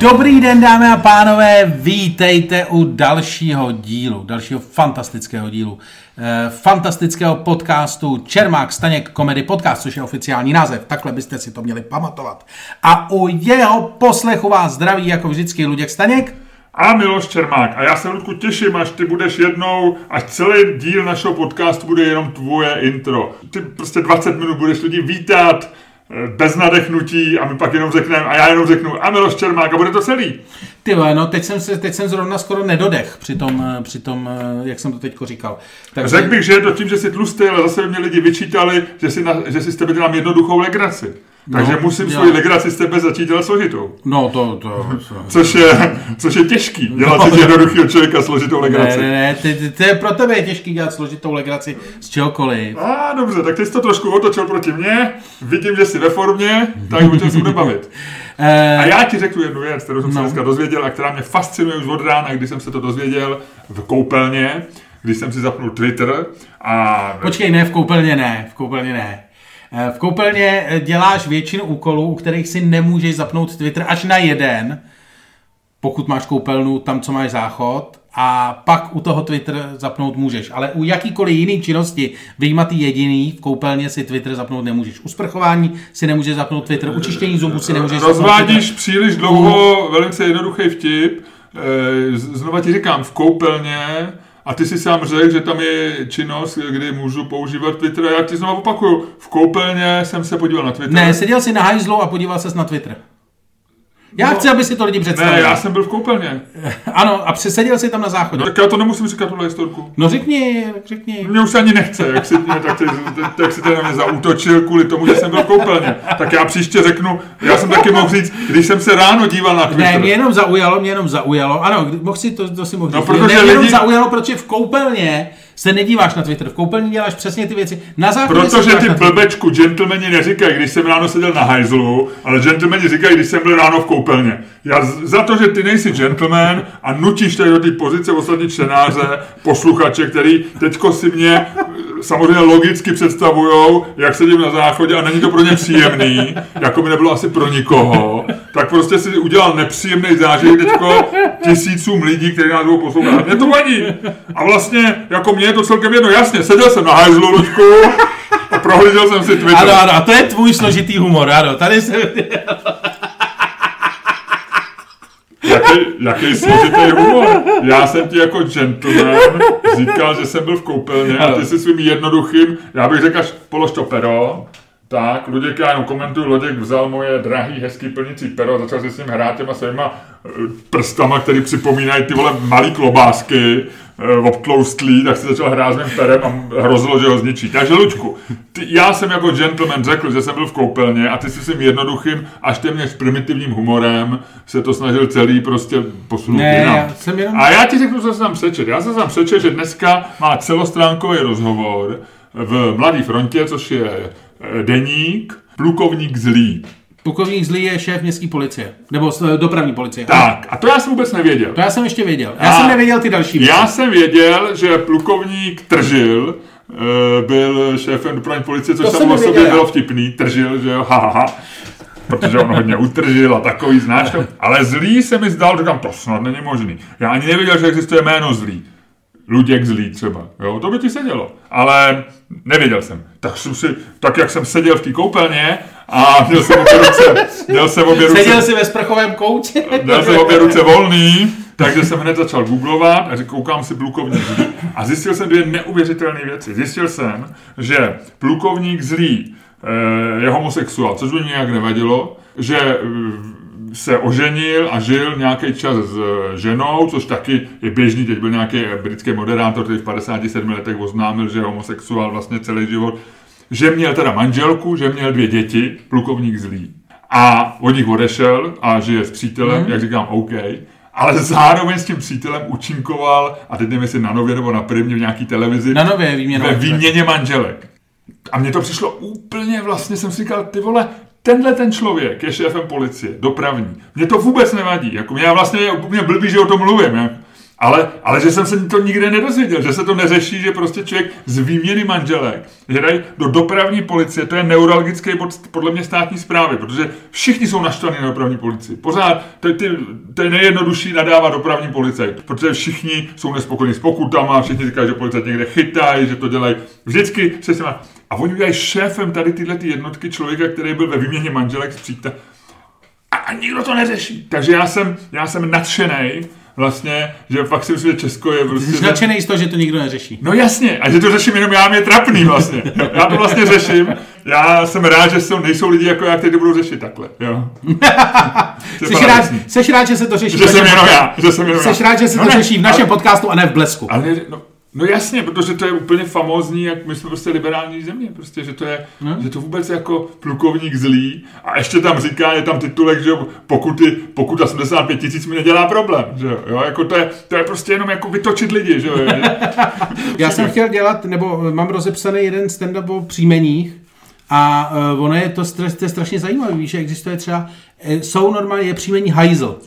Dobrý den, dámy a pánové, vítejte u dalšího dílu, dalšího fantastického dílu, eh, fantastického podcastu Čermák Staněk Comedy Podcast, což je oficiální název, takhle byste si to měli pamatovat. A u jeho poslechu vás zdraví jako vždycky Luděk Staněk. A Miloš Čermák. A já se, Ludku, těším, až ty budeš jednou, až celý díl našeho podcastu bude jenom tvoje intro. Ty prostě 20 minut budeš lidi vítat, bez nadechnutí a my pak jenom řekneme, a já jenom řeknu, a Miloš Čermák a bude to celý. Ty vole, no teď jsem, se, teď jsem zrovna skoro nedodech při tom, eh, při tom eh, jak jsem to teďko říkal. Takže... Řekl bych, že je to tím, že jsi tlustý, ale zase by mě lidi vyčítali, že si, na, že si z tebe dělám jednoduchou legraci. Takže No, musím svoji legraci z tebe začít dělat složitou. No to, to, to. Což je, což je těžký, dělat si z jednoduchého člověka složitou Ne, legraci. ne, ne, ty, ty, to je pro tebe je těžký dělat složitou legraci z čehokoliv. A dobře, tak ty jsi to trošku otočil proti mně, vidím, že jsi ve formě, tak o čem se bude bavit. Eh, A já ti řeknu jednu věc, kterou jsem se No. dneska dozvěděl a která mě fascinuje už od rána, když jsem se to dozvěděl v koupelně, když jsem si zapnul Twitter a Počkej, ne, v koupelně ne, v koupelně ne. Eh, V koupelně eh, děláš většinu úkolů, u kterých si nemůžeš zapnout Twitter až na jeden, pokud máš koupelnu tam, co máš záchod, a pak u toho Twitter zapnout můžeš. Ale u jakýkoliv jiný činnosti, vyjmatý jediný, v koupelně si Twitter zapnout nemůžeš. U sprchování si nemůžeš zapnout Twitter, u čištění zubů si nemůžeš zapnout rozvádíš příliš dlouho velice jednoduchý vtip. Eh, Znova ti říkám, v koupelně a ty si sám řekl, že tam je činnost, kdy můžu používat Twitter a já ti znovu opakuju, v koupelně jsem se podíval na Twitter. Ne, seděl si na hajzlu a podíval ses na Twitter. Já No. chci, aby si to lidi představili. ne, já jsem byl v koupelně. Ano, a přeseděl si tam na záchodě. Tak já to nemusím říkat tuhle historku. No řekni, řekni. Mě už ani nechce, jak si, tak, ty, tak si na mě zautočil kvůli tomu, že jsem byl v koupelně. Tak já příště řeknu, já jsem taky mohl říct, když jsem se ráno díval na Twitter. Ne, mě jenom zaujalo, mě jenom zaujalo. Ano, mohl si to, to si mohl No, říct. protože ne, mě jenom lidi- zaujalo, protože v koupelně se nedíváš na Twitter. V koupelně děláš přesně ty věci. Na se Protože ty blbečku gentlemani neříkají, když jsem ráno seděl na hajzlu, ale gentlemani říkají, když jsem byl ráno v koupelně. Já za to, že ty nejsi gentleman a nutíš tady do té pozice ostatní čtenáře, posluchače, který teďko si mě eh, samozřejmě logicky představujou, jak sedím na záchodě a není to pro ně příjemný, jako by nebylo asi pro nikoho, tak prostě si udělal nepříjemný zážitek teďko tisícům lidí, kteří nás budou poslouchat. Mě to vadí. A vlastně, jako mě je to celkem jedno, jasně, seděl jsem na hajzlu, Luďku, a prohlížel jsem si Twitter. Ano, ano, a to je tvůj složitý humor, ano. Tady se... Jaký, jaký složitý humor. Já jsem ti jako gentleman říkal, že jsem byl v koupelně a ty si svým jednoduchým, já bych řekl, až polož to pero, tak, Luděk, já jenom komentuju, Luděk vzal moje drahý, hezký plnící pero a začal si s ním hrát těma svýma eh, prstama, který připomínají ty vole malý klobásky, eh, obtloustlý, tak si začal hrát s mým perem a hrozilo, že ho zničí. Takže Luďku, ty, já jsem jako gentleman řekl, že jsem byl v koupelně a ty si svým jednoduchým, až téměř primitivním humorem se to snažil celý prostě posunout Ne, jinam. já jsem jenom... A já ti řeknu, co jsem tam přečet. Já jsem tam přečet, že dneska má celostránkový rozhovor v Mladé frontě, což je deník, plukovník zlý. Plukovník Zlý je šéf městské policie. Nebo eh, dopravní policie. Tak, a to já jsem vůbec nevěděl. To já jsem ještě věděl. Já A jsem nevěděl ty další věci. Já jsem věděl, že plukovník Tržil eh, byl šéfem dopravní policie, což samo o sobě bylo vtipný. Tržil, že jo, ha, ha, ha. Protože on hodně utržil a takový, znáš to. Ale zlý se mi zdal, říkám, to snad není možný. Já ani nevěděl, že existuje jméno zlý. Luděk zlý třeba, jo, to by ti sedělo. Ale nevěděl jsem. Tak, jsem si, tak jak jsem seděl v té koupelně a měl jsem obě ruce, měl jsem obě ruce, Seděl jsi ve sprchovém koutě. Měl jsem obě ruce volný, takže jsem hned začal googlovat a řekl, koukám si plukovník zlý. A zjistil jsem dvě neuvěřitelné věci. Zjistil jsem, že plukovník zlý eh, je homosexuál, což by mi nějak nevadilo, že eh, se oženil a žil nějaký čas s eh, ženou, což taky je běžný, teď byl nějaký eh, britský moderátor, který v 57 letech oznámil, že je homosexuál vlastně celý život, že měl teda manželku, že měl dvě děti, plukovník zlý. A od nich odešel a žije s přítelem, jak říkám, OK. Ale zároveň s tím přítelem účinkoval, a teď nevím, jestli na nově nebo na primě v nějaký televizi, Na nově výměnu. ve výměně manželek. A mně to přišlo úplně vlastně, jsem si říkal, ty vole, tenhle ten člověk je šéfem policie, dopravní. Mně to vůbec nevadí. Jako mě vlastně je úplně blbý, že o tom mluvím. Jak, Ale, ale že jsem se to nikde nedozvěděl, že se to neřeší, že prostě člověk z výměny manželek, že dají do dopravní policie, to je neuralgický bod podle mě státní zprávy, protože všichni jsou naštvaní na dopravní policii. Pořád to, ty, to je nejjednodušší nadávat dopravní policii, protože všichni jsou nespokojení s pokutama, všichni říkají, že policie někde chytají, že to dělají. Vždycky se s nima. A oni udělají šéfem tady tyhle ty jednotky člověka, který byl ve výměně manželek s přítel. A, a nikdo to neřeší. Takže já jsem, já jsem nadšený, vlastně, že fakt si myslím, že Česko je prostě... Jsi nadšený z toho, že to nikdo neřeší. No jasně, a že to řeším jenom já, mě trapný vlastně. Já to vlastně řeším. Já jsem rád, že jsou, nejsou lidi jako já, kteří to budou řešit takhle. Jo. jsi, rád, jsi rád, že se to řeší. Že jsem jenom já. Že jsem jenom jsi já. rád, že se no to ne, řeší v našem ale, podcastu a ne v Blesku. Ale no, No jasně, protože to je úplně famózní, jak my jsme prostě liberální země, prostě, že to je, no. že to vůbec jako plukovník zlý a ještě tam říká, je tam titulek, že pokuty, pokuta 75 tisíc mi nedělá problém, že jo, jako to je, to je prostě jenom jako vytočit lidi, že jo. Já jsem chtěl dělat, nebo mám rozepsaný jeden stand-up o příjmeních, a uh, ono je to, to je strašně zajímavé, víš, že existuje třeba, jsou normálně, je příjmení hajzl.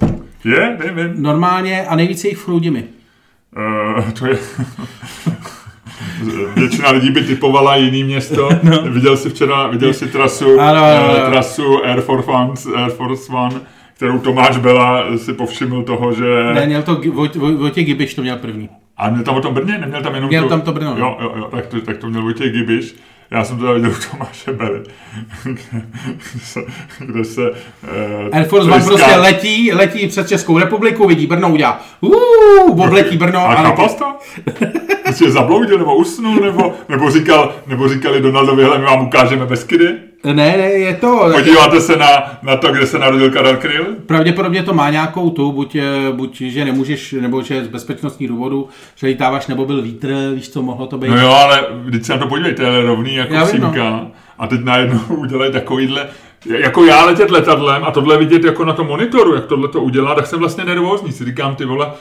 Je, nevím. Normálně a nejvíce jich v Chrudimi. Uh, to je... Většina lidí by typovala jiný město. No. Viděl jsi včera, viděl jsi trasu, ano, ano, ano. trasu Air Force, One, Air Force One, kterou Tomáš Bela si povšiml toho, že... Ne, měl to Vojt, Vojtěch Gibiš, to měl první. A měl tam o tom Brně? Neměl tam jenom měl to... tam to Brno. No. Jo, jo, jo, tak to, tak to měl Vojtěch Gibiš. Já jsem teda viděl u Tomáše Bely, kde se... Uh, Air Force One prostě letí, letí přes Českou republiku, vidí Brno, udělá uuu, obletí Brno. A, a to? Prostě zabloudil, nebo usnul, nebo, nebo, říkal, nebo říkali Donaldovi, hele, my vám ukážeme Beskydy? Ne, ne, je to... Podíváte se na, na to, kde se narodil Karel Kryl? Pravděpodobně to má nějakou tu, buď, buď že nemůžeš, nebo že z bezpečnostních důvodů, že lítáváš, nebo byl vítr, víš co, mohlo to být. No jo, ale vždyť se na to podívejte, ale rovný jako já vím, no. a teď najednou udělají takovýhle, jako já letět letadlem a tohle vidět jako na tom monitoru, jak tohle to udělá, tak jsem vlastně nervózní, si říkám, ty vole,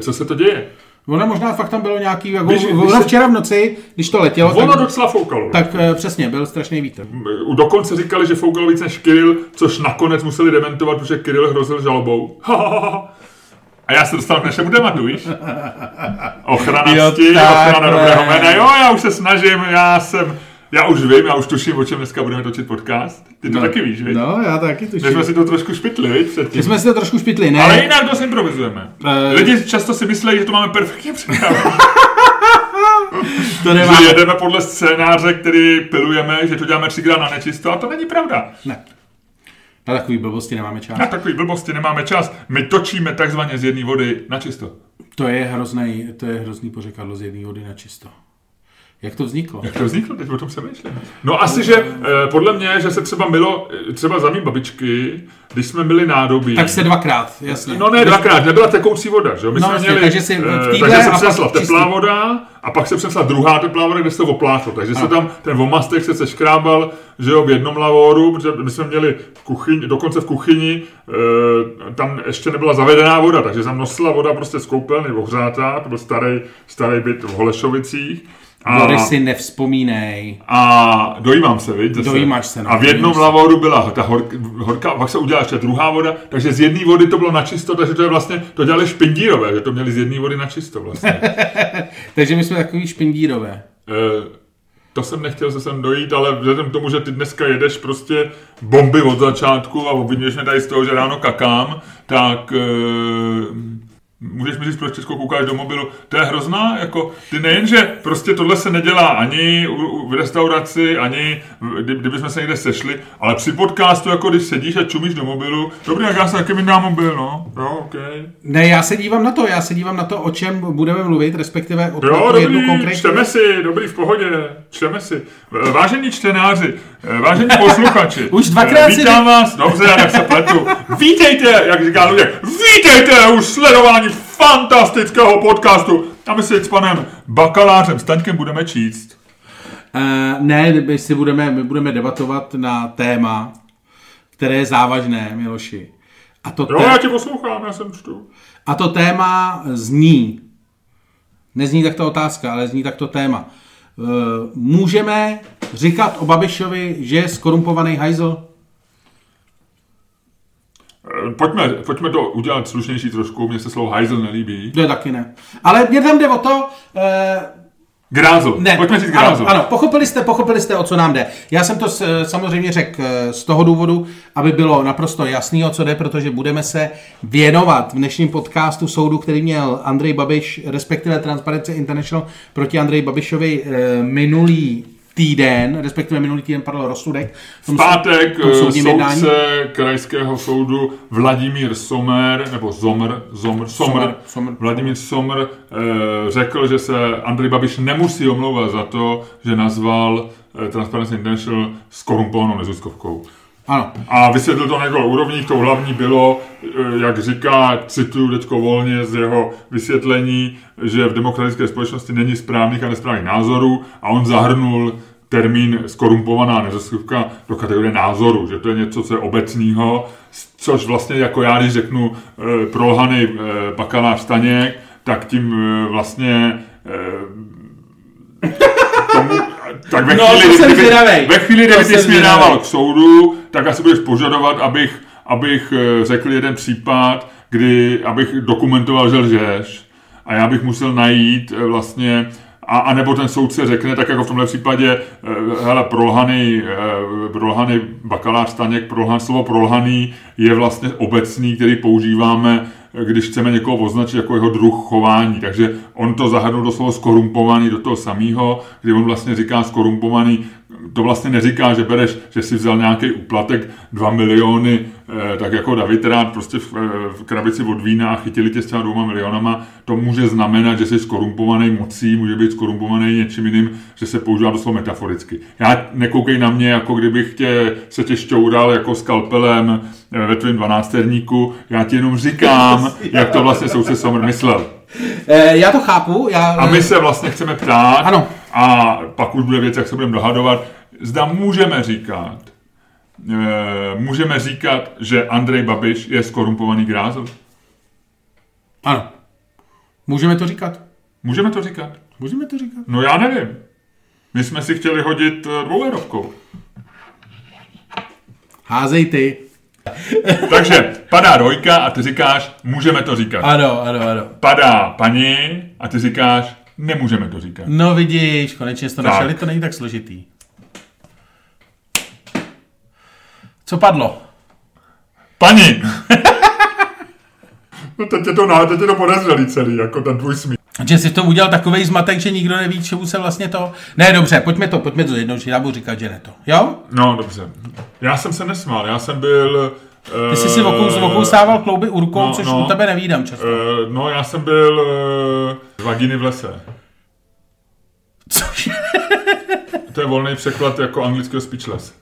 co se to děje? Ono možná fakt tam bylo nějaký, jako, když, ono když včera v noci, když to letělo, ono tak, docela foukalo. Tak uh, přesně, byl strašný vítr. Dokonce říkali, že foukalo víc než Kiril, což nakonec museli dementovat, protože Kiril hrozil žalobou. A já se dostal k našemu tématu, víš? Ochranácti, ochrana dobrého jména. Jo, já už se snažím, já jsem já už vím, já už tuším, o čem dneska budeme točit podcast. Ty to no, taky víš, viď? No, já taky tuším. My jsme si to trošku špitli, viď? My jsme si to trošku špitli, ne? Ale jinak dost improvizujeme. Uh... Lidi často si myslí, že to máme perfektně připravené. to nemá. Že jedeme podle scénáře, který pilujeme, že to děláme třikrát na nečisto, a to není pravda. Ne. Na takový blbosti nemáme čas. Na takový blbosti nemáme čas. My točíme takzvaně z jedné vody na čisto. To je hrozný, to je hrozný pořekadlo z jedné vody na čisto. Jak to vzniklo? Jak to vzniklo? Teď o tom se myšlím. No asi, že eh, podle mě, že se třeba milo, eh, třeba za mý babičky, když jsme byli nádobí. Tak se dvakrát, jasně. No ne, dvakrát, nebyla tekoucí voda, že My no, jsme jasně, měli, takže, si eh, takže se přesla teplá čistý. voda a pak se přesla druhá teplá voda, kde se to opláchlo. Takže a. se tam ten vomastek se seškrábal, že jo, v jednom lavoru, protože my jsme měli v kuchyni, dokonce v kuchyni, e, tam ještě nebyla zavedená voda, takže tam nosila voda prostě z koupelny ohřátá, to byl starý, starý byt v Holešovicích. A, Bory si nevzpomínej. A dojímám se, viď? Dojímáš se. No, a v jednom lavoru byla ta hor, horká, pak se udělala ještě druhá voda, takže z jedné vody to bylo na čisto, takže to je vlastně, to dělali špindírové, že to měli z jedné vody na čisto vlastně. takže my jsme takový špindírové. E, to jsem nechtěl se sem dojít, ale vzhledem k tomu, že ty dneska jedeš prostě bomby od začátku a obvinuješ mě tady z toho, že ráno kakám, tak... E, Můžeš mi říct, proč Česko koukáš do mobilu? To je hrozná, jako, ty nejenže prostě tohle se nedělá ani v restauraci, ani kdy, kdybychom se někde sešli, ale při podcastu, jako když sedíš a čumíš do mobilu, dobrý, jak já se taky dám mobil, no, jo, okay. Ne, já se dívám na to, já se dívám na to, o čem budeme mluvit, respektive o jo, dobrý, jednu konkrétní... čteme si, dobrý, v pohodě, čteme si. Vážení čtenáři, vážení posluchači, už dvakrát vítám si... vás, dobře, jak se pletu, vítejte, jak říká lidé, vítejte už sledování fantastického podcastu. A my si s panem bakalářem Staňkem budeme číst. Uh, ne, my, si budeme, my budeme debatovat na téma, které je závažné, Miloši. A to jo, té... já tě poslouchám, já jsem čtu. A to téma zní, nezní tak to otázka, ale zní tak to téma. Uh, můžeme říkat o Babišovi, že je skorumpovaný hajzl? Eh, Pojďme, pojďme to udělat slušnější trošku, mně se slovo hajzl nelíbí. To je taky ne. Ale mě tam jde o to, eh, Grázl, ne, pojďme říct grázl. ano, ano, pochopili jste, pochopili jste, o co nám jde. Já jsem to s, samozřejmě řekl eh, z toho důvodu, aby bylo naprosto jasný, o co jde, protože budeme se věnovat v dnešním podcastu soudu, který měl Andrej Babiš, respektive Transparency International proti Andrej Babišovi eh, minulý týden, respektive minulý týden padl rozsudek. V pátek tom eh, soudním jednání. soudce krajského soudu Vladimír Sommer, nebo Zomr, Zomr, Somr, Sommer, Sommer. Vladimír Somr eh, řekl, že se Andrej Babiš nemusí omlouvat za to, že nazval eh, Transparency International skorumpovanou neziskovkou. Ano, A vysvětlil to na několik úrovních. To hlavní bylo, eh, jak říká, cituju teďko volně z jeho vysvětlení, že v demokratické společnosti není správných a nesprávných názorů a on zahrnul termín skorumpovaná neziskovka do kategorie názoru, že to je něco, co je obecného, což vlastně jako já, když řeknu e, prolhaný e, bakalář Staněk, tak tím e, vlastně e, tak ve No, chvíli, to jsem kdyby- ve chvíli, kdyby ty jsem jsi mě zvědavej. dával k soudu, tak asi budeš požadovat, abych, abych eh, řekl jeden případ, kdy abych dokumentoval, že lžeš. A já bych musel najít eh, vlastně a, a nebo ten soudce řekne, tak jako v tomhle případě, eh, hele, prolhaný, prolhaný bakalář Staněk, prolhan, slovo prolhaný je vlastně obecný, který používáme, když chceme někoho označit jako jeho druh chování. Takže on to zahrnul do slova skorumpovaný do toho samého, kdy on vlastně říká skorumpovaný, to vlastně neříká, že bereš, že si vzal nějaký úplatek 2 miliony, tak jako David rád prostě v, eh, v krabici od vína a chytili tě s těma dvouma milionama, to může znamenat, že jsi skorumpovaný mocí, může být skorumpovaný něčím jiným, že se používá doslova metaforicky. Já nekoukej na mě, jako kdybych tě, se tě šťoural jako skalpelem eh, ve tvém dvanácterníku, já ti jenom říkám, jak to vlastně soudce Sommer myslel. já to chápu, já... A my se vlastně chceme ptát, Ano. a pak už bude věc, jak se budeme dohadovat, zda můžeme říkat, můžeme říkat, že Andrej Babiš je skorumpovaný grázl. Ano. Můžeme to říkat? Můžeme to říkat? Můžeme to říkat? No já nevím. My jsme si chtěli hodit eh, dvouerovkou. Házej ty. Takže padá dvojka a ty říkáš, můžeme to říkat. Ano, ano, ano. Padá paní a ty říkáš, nemůžeme to říkat. No vidíš, konečně jsi to Tak. našel, to není tak složitý. Co padlo? Paní! no teď je to, ná- teď je to podezřelý celý, jako ten tvůj smích. Že jsi to udělal takový zmatek, že nikdo neví, čemu se vlastně to... Ne, dobře, pojďme to, pojďme to jednoduše, já budu říkat, že ne to. Jo? No, dobře. Já jsem se nesmál, já jsem byl... Ty jsi si okou, okou stával klouby u rukou, no, což no. u tebe nevídám často. Uh, no, já jsem byl uh, vaginy v lese. Což? To je volný překlad jako anglického speechless.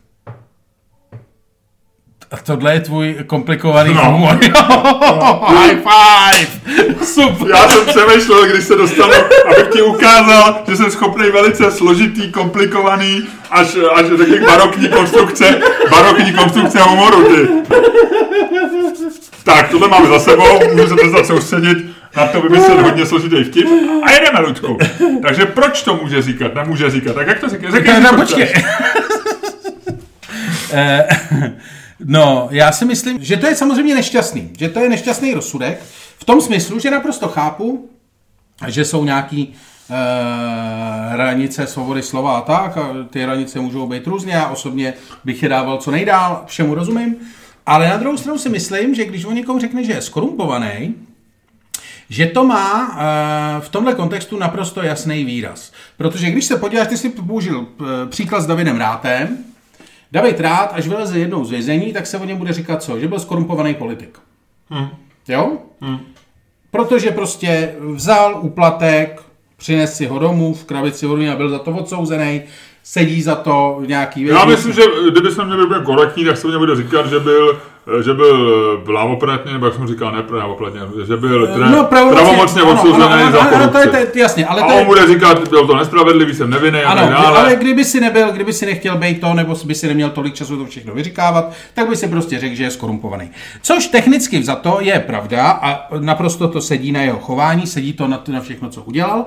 A tohle je tvůj komplikovaný No. humor. High five! Super! Já jsem přemýšlel, když se dostanu, abych ti ukázal, že jsem schopný velice složitý, komplikovaný, až, až takový barokní konstrukce, barokní konstrukce humoru, ty. Tak, tohle máme za sebou, můžu se soustředit na to vymyslet hodně složitý vtip a jedeme, Ludku. Takže proč to může říkat, nemůže říkat, tak jak to říká? Řekni, Ne, počkej. No, já si myslím, že to je samozřejmě nešťastný. Že to je nešťastný rozsudek. V tom smyslu, že naprosto chápu, že jsou nějaký eh, hranice svobody slova a tak, a ty hranice můžou být různě, já osobně bych je dával co nejdál, všemu rozumím, ale na druhou stranu si myslím, že když on někomu řekne, že je skorumpovaný, že to má eh, v tomhle kontextu naprosto jasný výraz. Protože když se podíváš, ty jsi použil eh, příklad s Davidem Rátem, David Rád, až vyleze jednou z vězení, tak se o něm bude říkat co? Že byl skorumpovaný politik. Hm. Jo? Protože prostě vzal úplatek, přines si ho domů v krabici vodu a byl za to odsouzený, sedí za to nějaký Já myslím, že kdyby jsme měli být korektní, tak se mě bude říkat, že byl, že byl právoplatně, nebo jak jsem říkal, ne právoplatně, že byl tre, no, pravomocně, ano, odsouzený ano, ano, za ano, korupci. to je, to je, jasně, ale a to je, on bude říkat, byl to nespravedlivý, jsem nevinný a tak Ano, dále. ale kdyby si nebyl, kdyby si nechtěl být to, nebo by si neměl tolik času to všechno vyříkávat, tak by si prostě řekl, že je skorumpovaný. Což technicky za to je pravda a naprosto to sedí na jeho chování, sedí to na, na všechno, co udělal.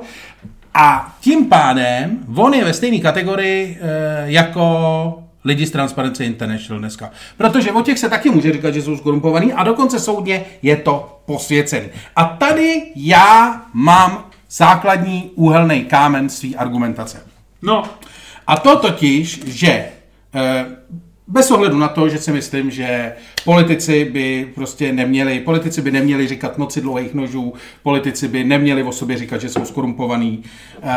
A tím pádem on je ve stejné kategorii jako lidi z Transparency International dneska. Protože o těch se taky může říkat, že jsou skorumpovaný a dokonce soudně je to posvěcený. A tady já mám základní úhelný kámen své argumentace. No, A to totiž, že eh, bez ohledu na to, že si myslím, že politici by prostě neměli, politici by neměli říkat noci dlouhých nožů, politici by neměli o sobě říkat, že jsou skorumpovaný, eh,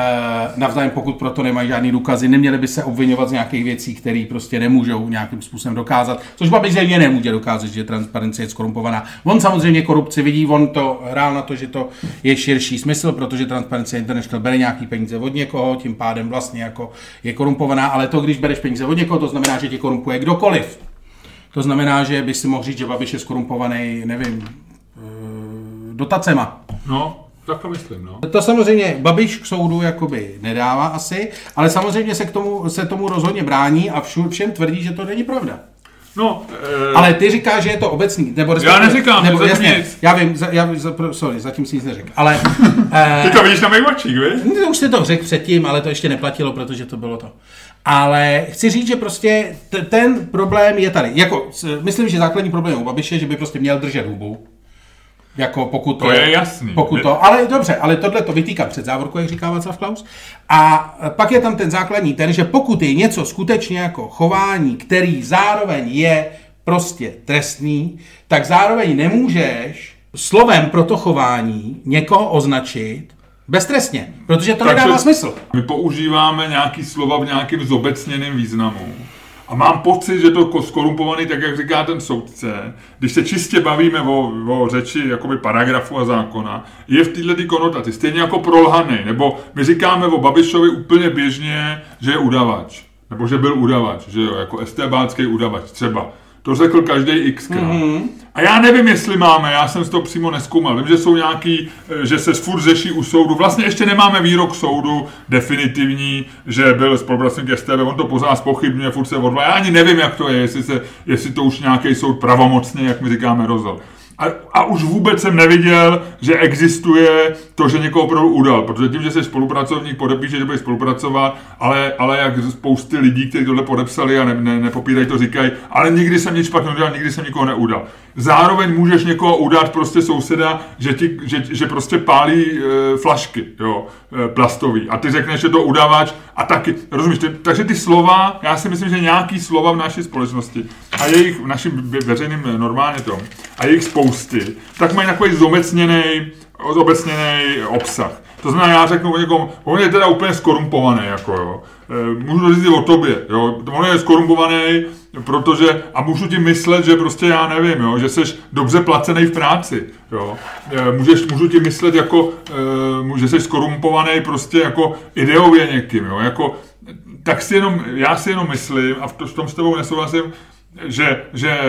navzájem pokud proto nemají žádný důkazy, neměli by se obvinovat z nějakých věcí, které prostě nemůžou nějakým způsobem dokázat, což Babiš zřejmě nemůže dokázat, že transparenci je skorumpovaná. On samozřejmě korupci vidí, on to hrál na to, že to je širší smysl, protože Transparency International bere nějaký peníze od někoho, tím pádem vlastně jako je korumpovaná, ale to, když bereš peníze od někoho, to znamená, že tě korumpuje kdokoliv. To znamená, že by si mohl říct, že Babiš je skorumpovaný, nevím, eh, dotacema. no, tak to myslím, no. To samozřejmě Babiš k soudu jakoby nedává asi, ale samozřejmě se, k tomu, se tomu rozhodně brání a všu, všem tvrdí, že to není pravda. No, e, Ale ty říkáš, že je to obecný, nebo Já neříkám, nebo, jasně, nic. já vím, za, já, za, sorry, zatím si nic neřekl, ale eh, ty to vidíš na mých očích, víš? No, Už jsi to řekl předtím, ale to ještě neplatilo, protože to bylo to. Ale chci říct, že prostě t- ten problém je tady. Jako, myslím, že základní problém u Babiše, že by prostě měl držet hubu. Jako pokud To je jasný. Pokud to, ale dobře, ale tohle to vytýkám před závorkou, jak říká Václav Klaus. A pak je tam ten základní ten, že pokud je něco skutečně jako chování, který zároveň je prostě trestný, tak zároveň nemůžeš slovem pro to chování někoho označit beztrestně, protože to Takže nedává smysl. My používáme nějaký slova v nějakém zobecněném významu. A mám pocit, že to ko- skorumpovaný, tak jak říká ten soudce, když se čistě bavíme o, o řeči jakoby paragrafu a zákona, je v této konotaci stejně jako prolhaný. Nebo my říkáme o Babišovi úplně běžně, že je udavač. Nebo že byl udavač, že jo, jako estébácký udavač třeba. To řekl každý x mm-hmm. A já nevím, jestli máme, já jsem toho přímo neskoumal. Vím, že jsou nějaký, eh, že se furt řeší u soudu. Vlastně ještě nemáme výrok soudu definitivní, že byl spolupracovník STB, on to pořád spochybňuje, furt se odvolá. Já ani nevím, jak to je, jestli, se, jestli to už nějaký soud pravomocně, jak my říkáme, rozhodl. A, a už vůbec jsem neviděl, že existuje to, že někoho opravdu udal, protože tím, že jsi spolupracovník, podepíše, že bude spolupracovat, ale, ale jak spousty lidí, kteří tohle podepsali a ne, ne, nepopírají to, říkají, ale nikdy jsem nic špatného neudělal, nikdy jsem nikoho neudal. Zároveň můžeš někoho udat prostě souseda, že, ti, že, že prostě pálí e, flašky, jo, e, plastový. A ty řekneš, že to udavač a taky, rozumíš, ty, takže ty slova, já si myslím, že nějaký slova v naší společnosti a jejich, v našem ve- veřejným eh, normálně tom, a jejich spousty, tak mají takový zobecněný, zobecněný obsah. To znamená, já řeknu o někom, on je teda úplně skorumpovaný, jako jo. E, Můžu říct o tobě, jo. On je skorumpovaný, protože, a můžu ti myslet, že prostě já nevím, jo, že jsi dobře placený v práci, jo. E, Můžeš, můžu ti myslet jako, e, že jsi skorumpovaný prostě jako ideově někým, jo. Jako, tak si jenom, já si jenom myslím, a v, to, v tom s tebou nesouhlasím, že, že e,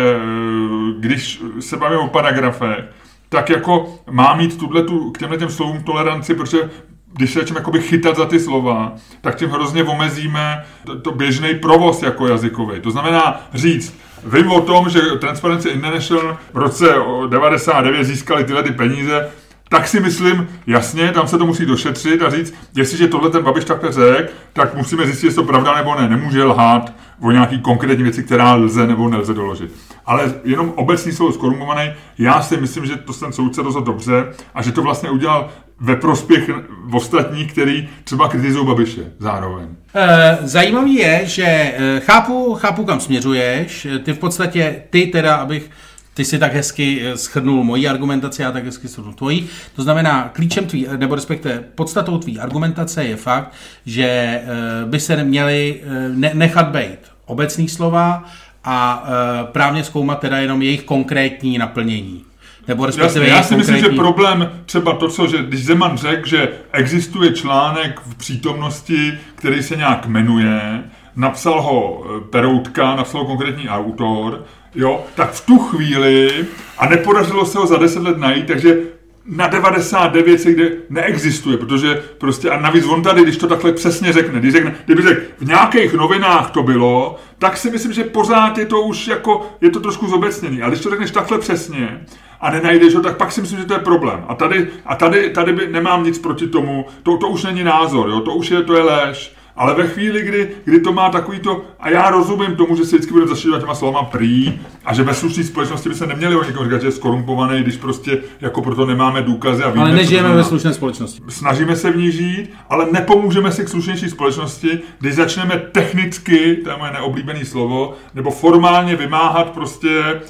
když se bavíme o paragrafech, tak jako má mít tuhle tu, k těmhle těm slovům toleranci, protože když se začneme jakoby chytat za ty slova, tak tím hrozně omezíme to, to běžný provoz jako jazykový. To znamená říct, vím o tom, že Transparency International v roce 99 získali tyhle ty peníze, tak si myslím, jasně, tam se to musí došetřit a říct, jestliže tohle ten Babiš takhle řekl, tak musíme zjistit, jestli to pravda nebo ne. Nemůže lhát o nějaký konkrétní věci, která lze nebo nelze doložit. Ale jenom obecný slovo skorumpovaný, já si myslím, že to ten soudce rozhodl dobře a že to vlastně udělal ve prospěch ostatních, který třeba kritizují Babiše zároveň. Eh, Zajímavý je, že eh, chápu, chápu, kam směřuješ. Eh, Ty v podstatě, ty teda, abych ty si tak hezky schrnul moji argumentaci, já tak hezky schrnul tvoji. To znamená, klíčem tvý, nebo respektive podstatou tvý argumentace je fakt, že by se ne, nechat bejt obecný slova a právně zkoumat teda jenom jejich konkrétní naplnění. Nebo respektive já jejich si myslím, že problém třeba to, co, že když Zeman řekl, že existuje článek v přítomnosti, který se nějak jmenuje, napsal ho eh, Peroutka, napsal ho konkrétní autor, jo, tak v tu chvíli, a nepodařilo se ho za 10 let najít, takže na 99 se kde neexistuje, protože prostě, a navíc on tady, když to takhle přesně řekne, když řekne, kdyby řekl, v nějakých novinách to bylo, tak si myslím, že pořád je to už jako, je to trošku zobecněný, ale když to řekneš takhle přesně a nenajdeš ho, tak pak si myslím, že to je problém. A tady, a tady, tady by, nemám nic proti tomu, to, to už není názor, jo? to už je, to je lež. Ale ve chvíli, kdy, kdy to má takový to, a já rozumím tomu, že se vždycky budeme zaštiťovat těma slovama prý, a že ve slušné společnosti by se neměli o někom říkat, že je skorumpovaný, když prostě jako proto nemáme důkazy a víme, Ale nežijeme ve slušné společnosti. Snažíme se v ní žít, ale nepomůžeme si k slušnější společnosti, když začneme technicky, to je moje neoblíbené slovo, nebo formálně vymáhat prostě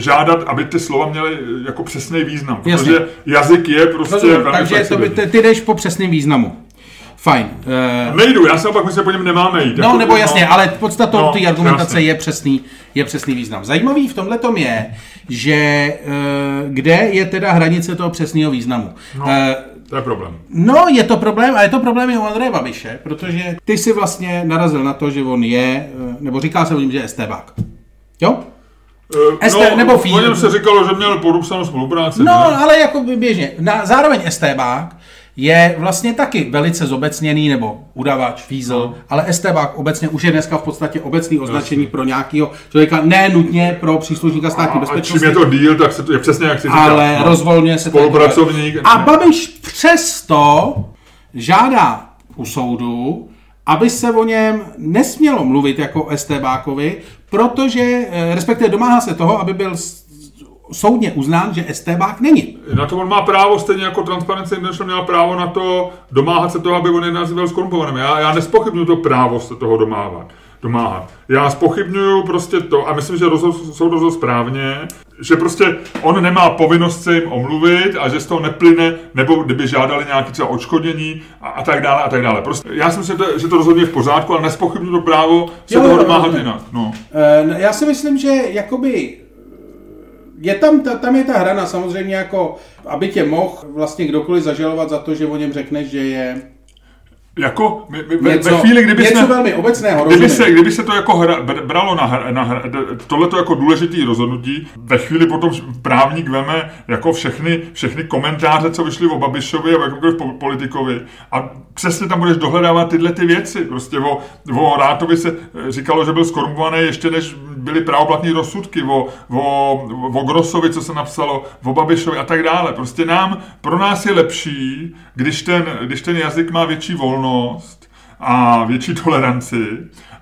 žádat, aby ty slova měly eh, jako přesný význam. Jasně. Protože jazyk je prostě Rozumím, velmi takže to by, ty, jdeš po přesném významu. Fajn. Uh, Nejdu, já se opak myslím, že po něm nemáme jít. no, Jako- nebo jasně, ale podstatou No, té argumentace jasně. je přesný, je přesný význam. Zajímavý v tomhle je, že uh, kde je teda hranice toho přesného významu. No. Uh, To je problém. No, je to problém, a je to problém i u Andreje Babiše, protože ty si vlastně narazil na to, že on je, eh, nebo říká se o něm, že je estébák. Jo? Eh, ST nebo no, Fí- o něm se říkalo, že měl podepsanou spolupráci. No, ne? ale jako by běžně. Na, zároveň estébák je vlastně taky velice zobecněný, nebo udavač, fízl, No. ale estébák obecně už je dneska v podstatě obecný označení pro nějakého člověka, ne nutně pro příslušníka státní a, a bezpečnosti. čím je to díl, tak se to je přesně jak si říkal. ale no. rozvolňuje se to. Spolupracovník. A Babiš přesto žádá u soudu, aby se o něm nesmělo mluvit jako o STBákovi, protože, eh, respektive domáhá se toho, aby byl soudně uznán, že STBák není. Na to on má právo, stejně jako Transparency International měla právo na to domáhat se toho, aby on nenazýval skorumpovaným. Já, já nespochybnuju to právo se toho domáhat. domáhat. Já spochybnuju prostě to, a myslím, že rozhod, soud rozhodl správně, že prostě on nemá povinnost se jim omluvit a že z toho neplyne, nebo kdyby žádali nějaké třeba odškodnění a, a tak dále a tak dále. Prostě já si myslím, že to, že to rozhodně je v pořádku, ale nespochybnuju to právo se Jo, toho jo, domáhat jinak. No. Eh, Já si myslím, že jakoby je tam, ta, tam je ta hrana samozřejmě jako, aby tě mohl vlastně kdokoliv zažalovat za to, že o něm řekneš, že je Jako my, my, ve, něco, ve chvíli, kdyby něco jsme... velmi obecného, Kdyby rozumím. se, kdyby se to jako hra, br- bralo na, hra, na hra, tohleto jako důležitý rozhodnutí, ve chvíli potom právník veme jako všechny, všechny komentáře, co vyšly o Babišovi a jakémkoliv po- politikovi a přesně tam budeš dohledávat tyhle ty věci. Prostě o, o Rátovi se eh, říkalo, že byl skorumpovaný ještě než byly právoplatné rozsudky, o, o, o Grosovi, co se napsalo, o Babišovi a tak dále. Prostě nám, pro nás je lepší, když ten, když ten jazyk má větší volnost, a větší toleranci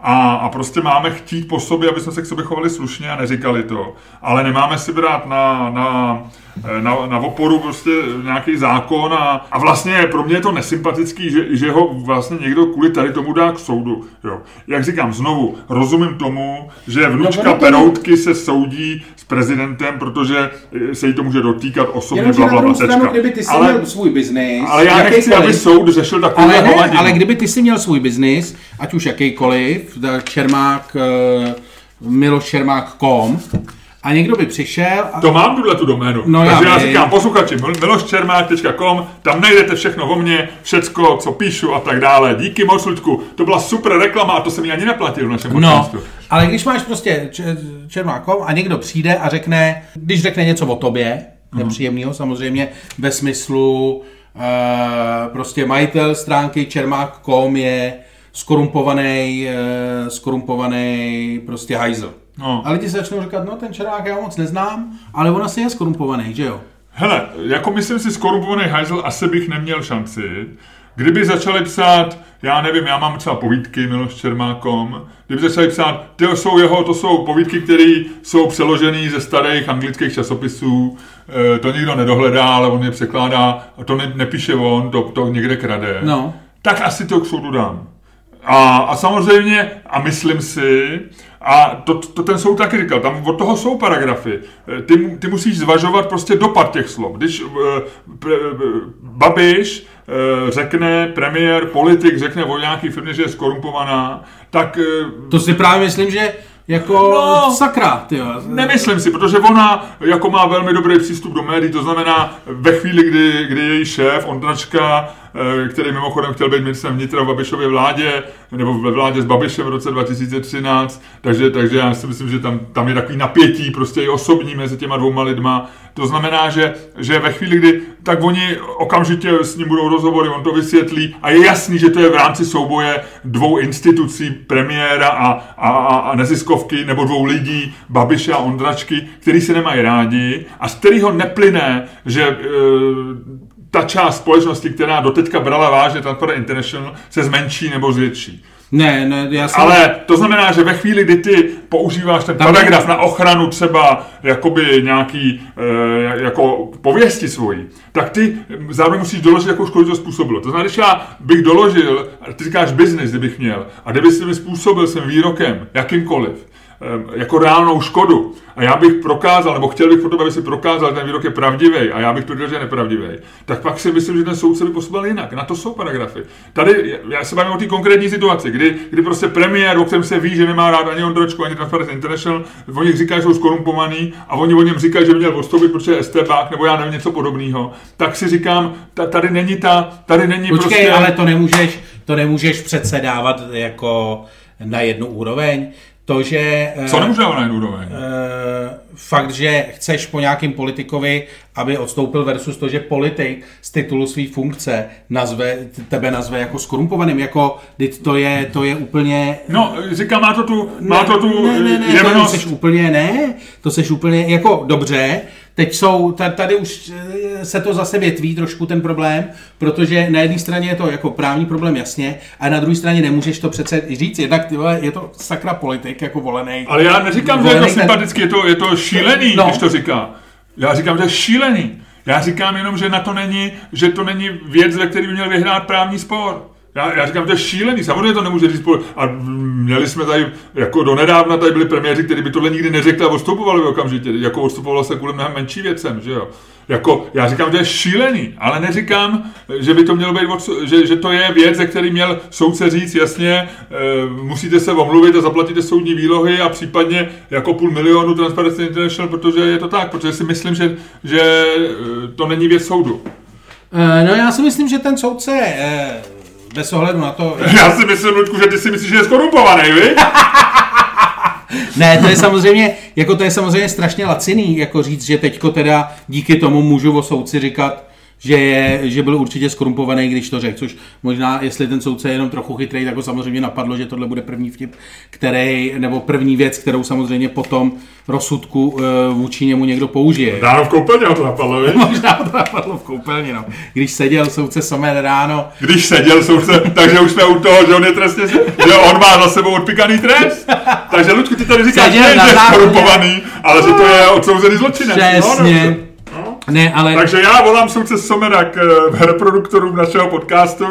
a, a prostě máme chtít po sobě, aby jsme se k sobě chovali slušně a neříkali to. Ale nemáme si brát na, na, na, na oporu prostě nějaký zákon a, a vlastně pro mě je to nesympatický, že, že ho vlastně někdo kvůli tady tomu dá k soudu. Jo. Jak říkám znovu, rozumím tomu, že vnučka ono to- Peroutky se soudí s prezidentem, protože se jí to může dotýkat osobně, bla, bla, bla, stranu, kdyby ty si ale, měl svůj biznis, ale já nechci, aby soud řešil takovou ale, ne, ale kdyby ty si měl svůj biznis, ať už jakýkoliv, Čermák, eh, Miloš Čermák.com a někdo by přišel a To mám tuhle tu doménu. No, já Takže já, vím. říkám posluchači mil- miloščermák.com, tam najdete všechno o mně, všecko, co píšu a tak dále. Díky moc, Luďku. To byla super reklama a to jsem mi ani neplatil v našem No, ale když máš prostě Čermákom a někdo přijde a řekne, když řekne něco o tobě, Mhm. nepříjemného samozřejmě, ve smyslu uh, prostě majitel stránky čermák.com je skorumpovaný, uh, skorumpovaný prostě hajzl. No. A lidi se začnou říkat, no ten čermák já ho moc neznám, ale on asi je skorumpovaný, že jo? Hele, jako myslím si, skorumpovaný hajzl asi bych neměl šanci. Kdyby začali psát, já nevím, já mám třeba povídky Miloš Čermákom, kdyby začali psát, to jsou jeho, to jsou povídky, které jsou přeložené ze starých anglických časopisů, eh, to nikdo nedohledá, ale on je překládá, a to ne, nepíše on, to, to někde krade. No. tak asi to k soudu dám. A, a samozřejmě, a myslím si, a to, to ten soud taky říkal, tam od toho jsou paragrafy. Eh, Ty, ty musíš zvažovat prostě dopad těch slov. Když uh, Babiš uh, řekne, premiér, politik řekne o nějaký firmě, že je skorumpovaná, tak uh, To si právě myslím, že jako No. sakra, ty Nemyslím si, protože ona jako má velmi dobrý přístup do médií, to znamená ve chvíli, kdy, kdy její šéf Ondračka, který mimochodem chtěl být ministrem vnitra v Babišově vládě, nebo ve vládě s Babišem v roce 2013, takže, takže já si myslím, že tam, tam je takový napětí prostě i osobní mezi těma dvouma lidma. To znamená, že, že ve chvíli, kdy tak oni okamžitě s ním budou rozhovory, on to vysvětlí a je jasný, že to je v rámci souboje dvou institucí, premiéra a, a, a, a neziskovky, nebo dvou lidí, Babiše a Ondračky, který se nemají rádi a z kterého neplyne, že e, ta část společnosti, která doteďka brala vážně Transparent International, se zmenší nebo zvětší. Ne, ne, já jsem... Ale to znamená, že ve chvíli, kdy ty používáš ten Tam je- paragraf na ochranu třeba jakoby nějaký e, jako pověsti svojí, tak ty zároveň musíš doložit, jakou škodu to způsobilo. To znamená, když já bych doložil, ty říkáš business, kdybych měl, a kdyby si mi způsobil svým výrokem, jakýmkoliv, jako reálnou škodu, a já bych prokázal, nebo chtěl bych potom, aby si prokázal, že ten výrok je pravdivý, a já bych tvrdil, že je nepravdivý, tak pak si myslím, že ten soudce by postupoval jinak. Na to jsou paragrafy. Tady, já se bavím o té konkrétní situaci, kdy, kdy prostě premiér, o kterém se ví, že nemá rád ani Ondročku, ani Transparency International, oni říkají, že jsou skorumpovaný a oni o něm říkají, že by měl odstoupit, protože je STBák, nebo já nevím, něco podobného. Tak si říkám, ta, tady není ta, tady není Počkej, prostě... ale to nemůžeš, to nemůžeš přece dávat jako na jednu úroveň. To, že... eh, Co dávat na jednu úroveň? eh, fakt, že chceš po nějakým politikovi, aby odstoupil versus to, že politik z titulu své funkce nazve, tebe nazve jako skorumpovaným, jako teď to je, to je úplně... No, říkám, má to tu, má to tu ne, ne, ne, to jemnost. seš úplně ne, to seš úplně, jako dobře, teď jsou, ta- tady už eh, se to zase větví trošku ten problém, protože na jedné straně je to jako právní problém jasně, a na druhé straně nemůžeš to přece říct, jednak je to sakra politik jako volený. Ale já neříkám, že je to Volený sympatický, je to, je to šílený, No. když to říká. Já říkám, že je šílený. Já říkám jenom, že na to není, že to není věc, ve které by měl vyhrát právní spor. Já, já říkám, to je šílený, samozřejmě to nemůže říct. A měli jsme tady, jako donedávna tady byli premiéři, kteří by tohle nikdy neřekli a odstupovali by okamžitě. Jako odstupovalo se kvůli mnohem menší věcem, že jo. Jako, já říkám, že je šílený, ale neříkám, že by to mělo být, že, že to je věc, ze který měl soudce říct jasně, e, musíte se omluvit a zaplatíte soudní výlohy a případně jako půl milionu Transparency International, protože je to tak, protože si myslím, že, že e, to není věc soudu. Eh, No já si myslím, že ten soudce, eh, bez ohledu na to, Já si myslím, Luďku, že ty si myslíš, že je skorumpovaný, vy? Ne, to je samozřejmě, jako to je samozřejmě strašně laciný, jako říct, že teďko teda díky tomu můžu o soudci říkat, že, je, že byl určitě skorumpovaný, když to řekl, což možná, jestli ten soudce je jenom trochu chytrý, tak ho samozřejmě napadlo, že tohle bude první vtip, který, nebo první věc, kterou samozřejmě potom rozsudku e, vůči němu někdo použije. Ráno v koupelně ho to napadlo, vy? Možná to napadlo v koupelně, no. Když seděl soudce Somer ráno, Když seděl soudce, takže už jsme u toho, že on je trestně, že on má za sebou odpikaný trest. Takže Luďku, ty tady říkáš, že je skorumpovaný, ale že to je odsouzený zločinec. přesně, No, no. Ne, ale... Takže já volám soudce Somera k eh, reproduktorům našeho podcastu.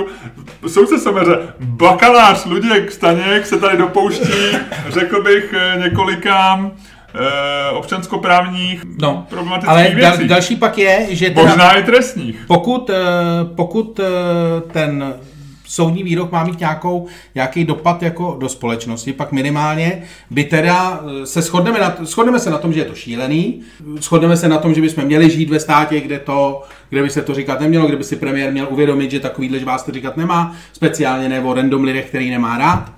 Soudce Somere, bakalář Luděk Staněk se tady dopouští, řekl bych, eh, několika eh, občanskoprávních No, problematických ale dal, věcí. další pak je, že. Možná i trestních. Pokud, pokud ten soudní výrok má mít nějakou, nějaký dopad jako do společnosti, pak minimálně by teda eh, se shodneme, na, shodneme se na tom, že je to šílený, shodneme se na tom, že bychom měli žít ve státě, kde, to, kde by se to říkat nemělo, kde by si premiér měl uvědomit, že takovýhle vás to říkat nemá, speciálně ne o random lidech, který nemá rád.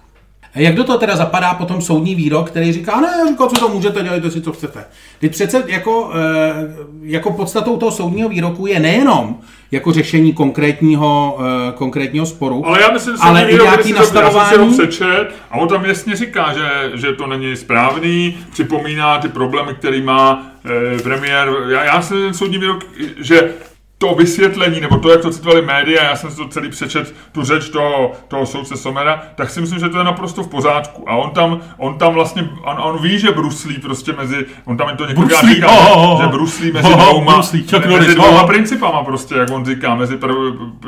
Jak do toho teda zapadá potom soudní výrok, který říká, ne, říká, co to můžete, dělejte si, co chcete. Teď přece jako, eh, jako podstatou toho soudního výroku je nejenom jako řešení konkrétního, eh, konkrétního sporu, Ale já myslím, že Ale výrok, nějaký to, já jsem si ho nastavování? přečet a on tam jasně říká, že, že to není správný, připomíná ty problémy, který má eh, premiér. Já, já ten soudní výrok, že to vysvětlení, nebo to, jak to citovali média, já jsem si to celý přečet, tu řeč toho, toho soudce Somera, tak si myslím, že to je naprosto v pořádku. A on tam, on tam vlastně, on, on ví, že bruslí prostě mezi, on tam je to několikrát říká, oh, oh, oh. že bruslí mezi Oh, dvouma, bruslí, mezi dvouma oh. principama prostě, jak on říká, mezi prv,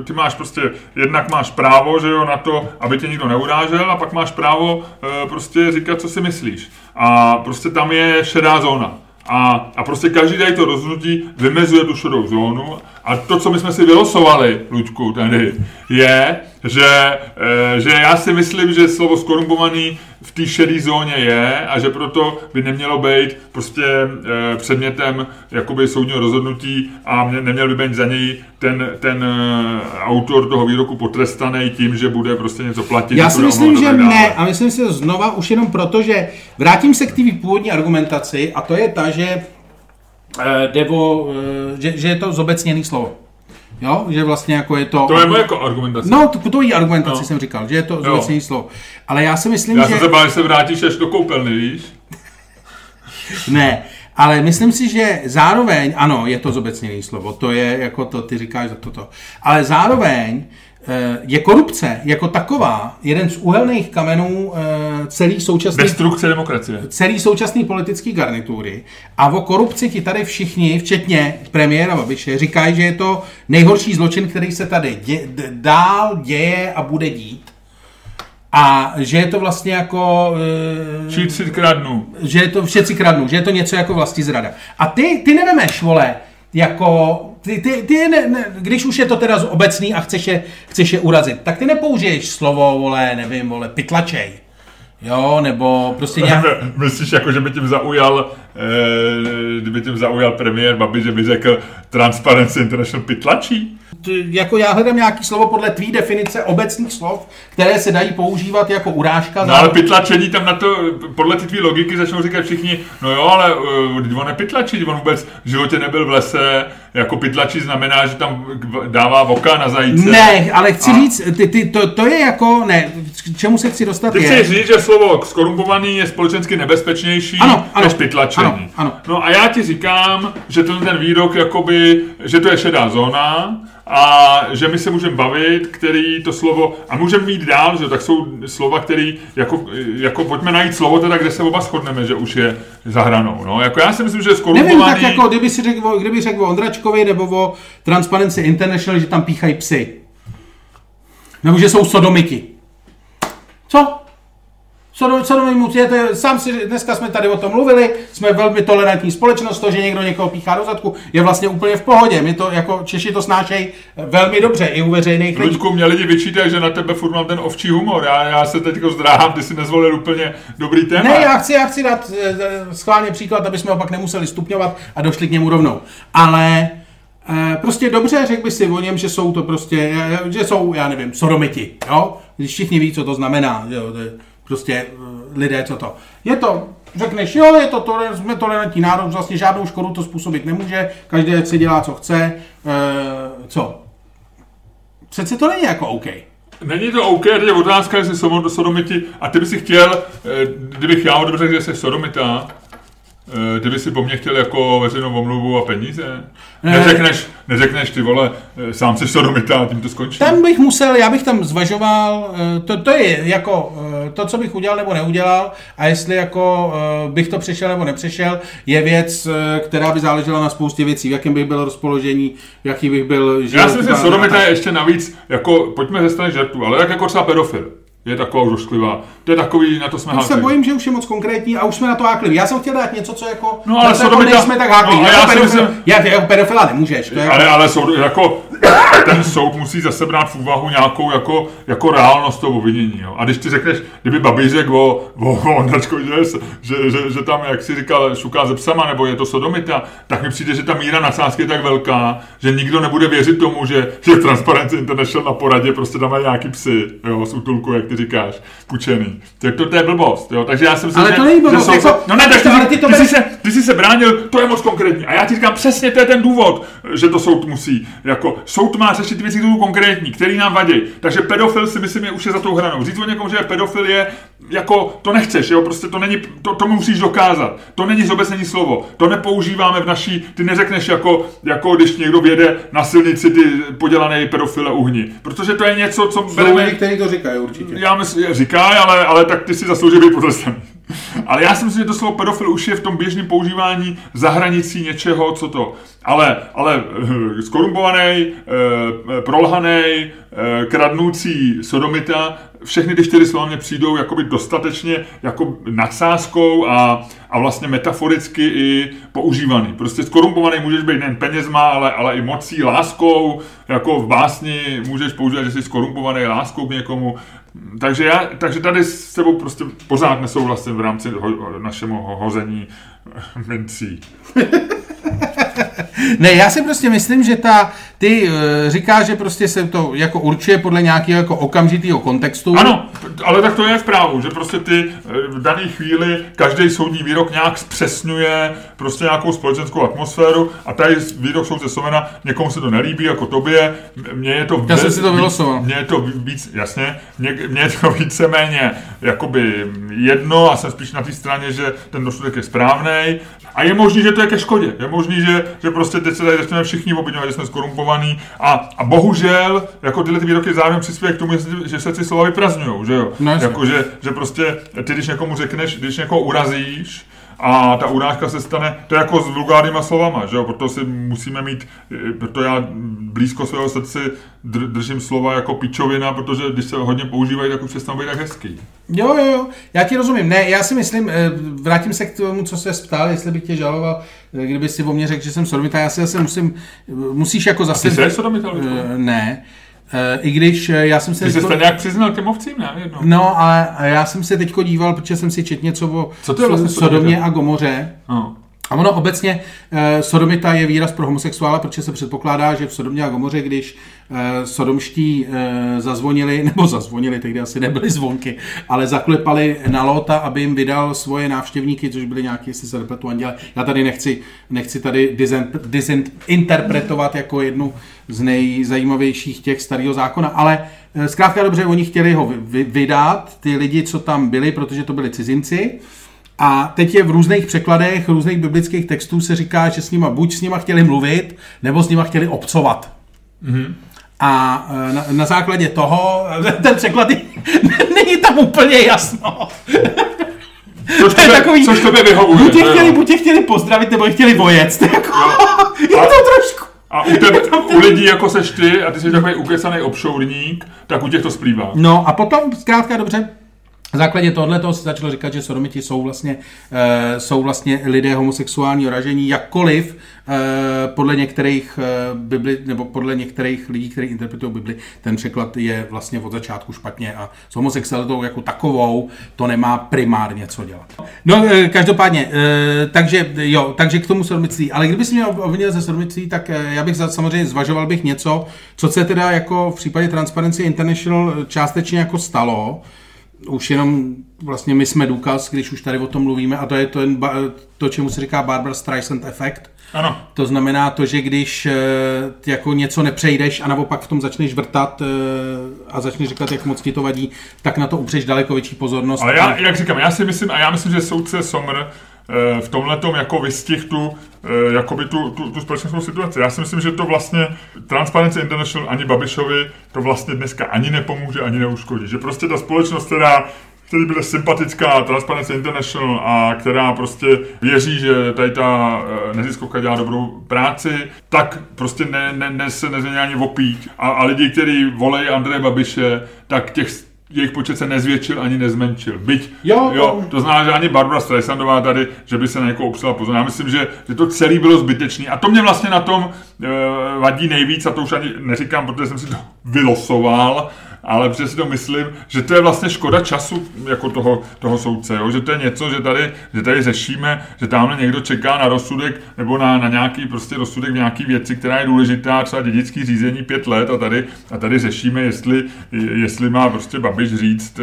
ty máš prostě, jednak máš právo, že jo, na to, aby tě nikdo neurážel a pak máš právo e, prostě říkat, co si myslíš. A prostě tam je šedá zóna. A, a prostě každý tady to rozhodnutí vymezuje tu šedou zónu a to, co my jsme si vylosovali, Luďku, tady, je, že, e, že já si myslím, že slovo skorumpovaný v té šedé zóně je a že proto by nemělo být prostě e, předmětem jakoby soudního rozhodnutí a mě, neměl by být za něj ten, ten e, autor toho výroku potrestaný tím, že bude prostě něco platit. Já si myslím, že ne, a myslím si to znova už jenom proto, že vrátím se k té původní argumentaci a to je ta, že, eh, jde o, eh, že, že je to zobecněný slovo. Jo, že vlastně jako je to... To je moje jako argumentace. No, tu tvojí argumentaci No. jsem říkal, že je to zobecněný slovo. Ale já si myslím, Já že... jsem se bál, že se vrátíš až do koupelny, víš? Ne, Ale myslím si, že zároveň, ano, je to zobecněné slovo, to je jako to, ty říkáš za toto, ale zároveň eh, je korupce jako taková jeden z úhelných kamenů eh, celý současný... Destrukce demokracie. Celý současný politický garnitury. A o korupci ti tady všichni, včetně premiéra Babiše, říkají, že je to nejhorší zločin, který se tady dě, dál děje a bude dít. A že je to vlastně jako... Uh, Všichni kradnou. Že je to všetci kradnou, že je to něco jako vlastní zrada. A ty, ty nevemeš, vole, jako... Ty, ty, ty ne, ne, když už je to teda obecný a chceš je, chceš je urazit, tak ty nepoužiješ slovo, vole, nevím, vole, pytlačej. Jo, nebo prostě nějak... Myslíš, jako, že by tím zaujal, eh, kdyby tím zaujal premiér Babi, že by řekl Transparency International pytlačí? Jako já hledám nějaký slovo podle tvý definice obecných slov, které se dají používat jako urážka. No ale pytlačení tam na to, podle ty tvý logiky začnou říkat všichni, no jo, ale uh, on nepytlačí, on vůbec v životě nebyl v lese, jako pytlačí znamená, že tam dává voka na zajíce. Ne, ale chci a... říct, ty, ty, to, to je jako, ne, k čemu se chci dostat Ty je... chci říct, že slovo skorumpovaný je společensky nebezpečnější ano, ano, než pytlačení. Ano, ano. No a já ti říkám, že ten, ten výrok, jakoby, že to je šedá zóna, a že my se můžeme bavit, který to slovo, a můžeme mít dál, že tak jsou slova, které, jako, jako pojďme najít slovo teda, kde se oba shodneme, že už je za hranou. No, jako já si myslím, že skorumpovaný... Nevím, tak jako kdyby si řekl, kdyby řekl o Ondračkovi nebo o Transparency International, že tam píchají psy. Nebo že jsou sodomiky. Co? Co, co je to, sám si, dneska jsme tady o tom mluvili, jsme velmi tolerantní společnost, to, že někdo někoho píchá do zadku, je vlastně úplně v pohodě. My to jako Češi to snášejí velmi dobře i u veřejných lidí. Luďku, mě lidi vyčítají, že na tebe furt mám ten ovčí humor. Já, já se teď zdráhám, ty si nezvolil úplně dobrý téma. Ne, já chci, já chci dát eh, eh, schválně příklad, aby jsme ho pak nemuseli stupňovat a došli k němu rovnou. Ale eh, prostě dobře, řekl by si o něm, že jsou to prostě, že jsou, já nevím, sodomiti, jo? Když všichni ví, co to znamená, jo? Prostě eh, lidé, co to. Je to, řekneš, jo, je to, to jsme tolerantní národ, vlastně žádnou škodu to způsobit nemůže, každý si dělá, co chce, e, co? Přece to není jako OK. Není to OK, je otázka, jestli sodomiti, a ty by si chtěl, eh, kdybych já řekl, že jsi sodomita, Eh, ty by si po mně chtěl jako veřejnou omluvu a peníze? Neřekneš, neřekneš ty vole, eh, sám se sodomita a tím to skončí. Tam bych musel, já bych tam zvažoval, eh, to, to je jako to, co bych udělal nebo neudělal a jestli jako bych to přešel nebo nepřešel, je věc, která by záležela na spoustě věcí, v jakém bych byl rozpoložení, v jaký bych byl... Já si myslím, že sodomita je ještě navíc, jako pojďme ze strany žertu, ale jak jako třeba pedofil je taková urošklivá. To je takový, na to jsme hákli. se bojím, že už je moc konkrétní a už jsme na to hákli. Já jsem chtěl dát něco, co jako... No ale sodomita... Jako tak hákli. No, já, já, pedofil, myslím... já, jako pedofila nemůžeš. To je ale, jako... ale soud, jako, ten soud musí zase brát v úvahu nějakou jako, jako reálnost toho obvinění. Jo. A když ty řekneš, kdyby Babiš řekl o, o, o Ondračko, že, že, že, že, tam, jak si říkal, šuká ze psama, nebo je to sodomita, tak mi přijde, že ta míra nadsázky je tak velká, že nikdo nebude věřit tomu, že, že Transparency International na poradě prostě tam mají nějaký psy, jo, z útulku, jak ty říkáš, pučený. Tak to, to je blbost, jo. Takže já jsem si Ale to není blbost, jako, no ne, tak ty, ty, ty, ty, jsi se, ty jsi se bránil, to je moc konkrétní. A já ti říkám, přesně to je ten důvod, že to soud musí. Jako, soud má řešit ty věci, které jsou konkrétní, které nám vadí. Takže pedofil si myslím je už je za tou hranou. Říct o někom, že je pedofil je, jako, to nechceš, jo, prostě to není, to, to musíš dokázat. To není zobecnění slovo. To nepoužíváme v naší, ty neřekneš jako, jako když někdo věde na silnici ty podělané pedofile uhni. Protože to je něco, co bereme... Jsou lidi, to říkají určitě. Já myslím, říkají, ale, ale tak ty si zaslouží být potrestaný. Ale já si myslím, že to slovo pedofil už je v tom běžném používání za hranicí něčeho, co to. Ale, ale eh, skorumpovaný, eh, prolhaný, eh, kradnoucí sodomita, všechny ty čtyři slova mě přijdou jakoby dostatečně jako nadsázkou a, a vlastně metaforicky i používaný. Prostě skorumpovaný můžeš být nejen penězma, ale, ale i mocí, láskou, jako v básni můžeš používat, že jsi skorumpovaný láskou k někomu. Takže, já, takže tady s tebou prostě pořád nesouhlasím v rámci ho, našemu hození mincí. ne, já si prostě myslím, že ta, ty e, říkáš, že prostě se to jako určuje podle nějakého jako okamžitého kontextu. Ano, ale tak to je v právu, že prostě ty eh, v dané chvíli každý soudní výrok nějak zpřesňuje prostě nějakou společenskou atmosféru a tady výrok soudce Sovena, někomu se to nelíbí, jako tobě, mně je to... Já jsem si to vylosoval. Mně je to víc, jasně, mně, mně je to víceméně jakoby jedno a jsem spíš na té straně, že ten rozsudek je správný. A je možný, že to je ke škodě. Je možný, že, že prostě teď se tady začneme všichni obvinovat, že jsme skorumpovaní. A, a bohužel, jako tyhle ty výroky zároveň přispějí k tomu, že se, že se ty slova vyprazňují, že jo? No, jako, že, že prostě ty, když někomu řekneš, když někoho urazíš, a ta urážka se stane, to je jako s vulgárníma slovama, že jo? proto si musíme mít, eh, proto já blízko svého srdci držím slova jako pičovina, protože když se hodně používají, tak už přestanou být tak hezký. Jo, jo, jo, já ti rozumím. Ne, já si myslím, eh, vrátím se k tomu, co se ptal, jestli bych tě žaloval, eh, kdyby si o mě řekl, že jsem sodomita, já si zase musím, musíš jako zase... A ty jsi sodomita? Ne. Uh, I když já jsem se... Ty jsi se nějak přiznal těm ovcím, ne? Jednou. No, ale já jsem se teďko díval, protože jsem si četl něco o Co to je vlastně Sodomě a Gomoře. No. A ono obecně, eh, sodomita je výraz pro homosexuála, protože se předpokládá, že v Sodomě a Gomoře, když eh, sodomští eh, zazvonili, nebo zazvonili, tehdy asi nebyly zvonky, ale zaklepali na Lota, aby jim vydal svoje návštěvníky, což byly nějaké, jestli se repletu anděle. Já tady nechci, nechci tady disinterpretovat jako jednu z nejzajímavějších těch starého zákona, ale eh, zkrátka dobře, oni chtěli ho vy, vydat, ty lidi, co tam byli, protože to byli cizinci, a teď je v různých překladech, různých biblických textů se říká, že s nima buď s nima chtěli mluvit, nebo s nima chtěli obcovat. Mm-hmm. A e, na, na základě toho, ten překlad je, není tam úplně jasno. Což to je takový, což tebe vyhovuje. Buď tě, chtěli, buď tě chtěli pozdravit, nebo je chtěli vojet. Jako, je to trošku... A u, tebe, u lidí jako seš ty a ty jsi takový ukesaný obšourník, tak u těch to splývá. No a potom zkrátka dobře, na základě tohoto se začalo říkat, že sodomiti jsou vlastně, uh, jsou vlastně lidé homosexuálního ražení, jakkoliv uh, podle některých uh, Bibli, nebo podle některých lidí, kteří interpretují Bibli, ten překlad je vlastně od začátku špatně a s homosexualitou jako takovou to nemá primárně co dělat. No, každopádně, takže jo, takže k tomu sodomictví. Ale kdyby si mě obvinil ze sodomictví, tak já bych samozřejmě zvažoval bych něco, co se teda jako v případě Transparency International částečně jako stalo, už jenom vlastně my jsme důkaz, když už tady o tom mluvíme, a to je to, to čemu se říká Barbara Streisand efekt. Ano. To znamená to, že když eh, jako něco nepřejdeš a naopak v tom začneš vrtat eh, a začneš říkat, jak moc ti to vadí, tak na to upřeš daleko větší pozornost. Ale já, jak říkám, já si myslím, a já myslím, že soudce Somr v tomhle tom jako vystih tu, eh, jakoby tu, tu, tu společenskou situaci. Já si myslím, že to vlastně Transparency International ani Babišovi to vlastně dneska ani nepomůže, ani neuškodí. Že prostě ta společnost, která který byla sympatická Transparency International a která prostě věří, že tady ta eh, neziskovka dělá dobrou práci, tak prostě ne, ne, ne se nezmění ani opít. A, a lidi, kteří volejí Andreje Babiše, tak těch jejich počet se nezvětšil ani nezmenšil. Byť, jo, jo, to znamená, že ani Barbara Streisandová tady, že by se na někoho opřela pozor. Já myslím, že, že to celé bylo zbytečné. A to mě vlastně na tom vadí nejvíc, a to už ani neříkám, protože jsem si to vylosoval, ale protože si to myslím, že to je vlastně škoda času jako toho, toho soudce, jo? že to je něco, že tady, že tady řešíme, že tamhle někdo čeká na rozsudek nebo na, na nějaký prostě rozsudek v nějaký věci, která je důležitá, třeba dědický řízení pět let a tady, a tady řešíme, jestli, jestli má prostě Babiš říct